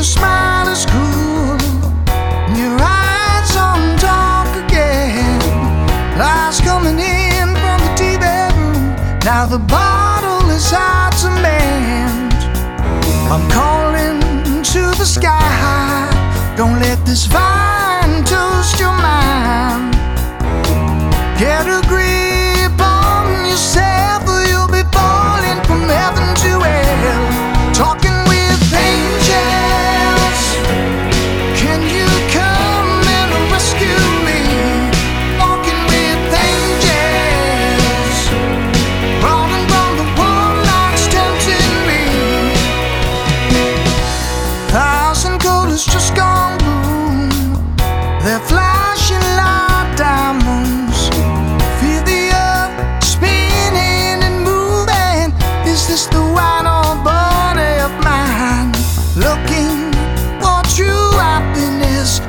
Your smile is cool, your eyes again. Coming in from the. Now the bottle is hard to mend. I'm calling to the sky. Don't let this vine toast your mind.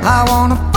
I wanna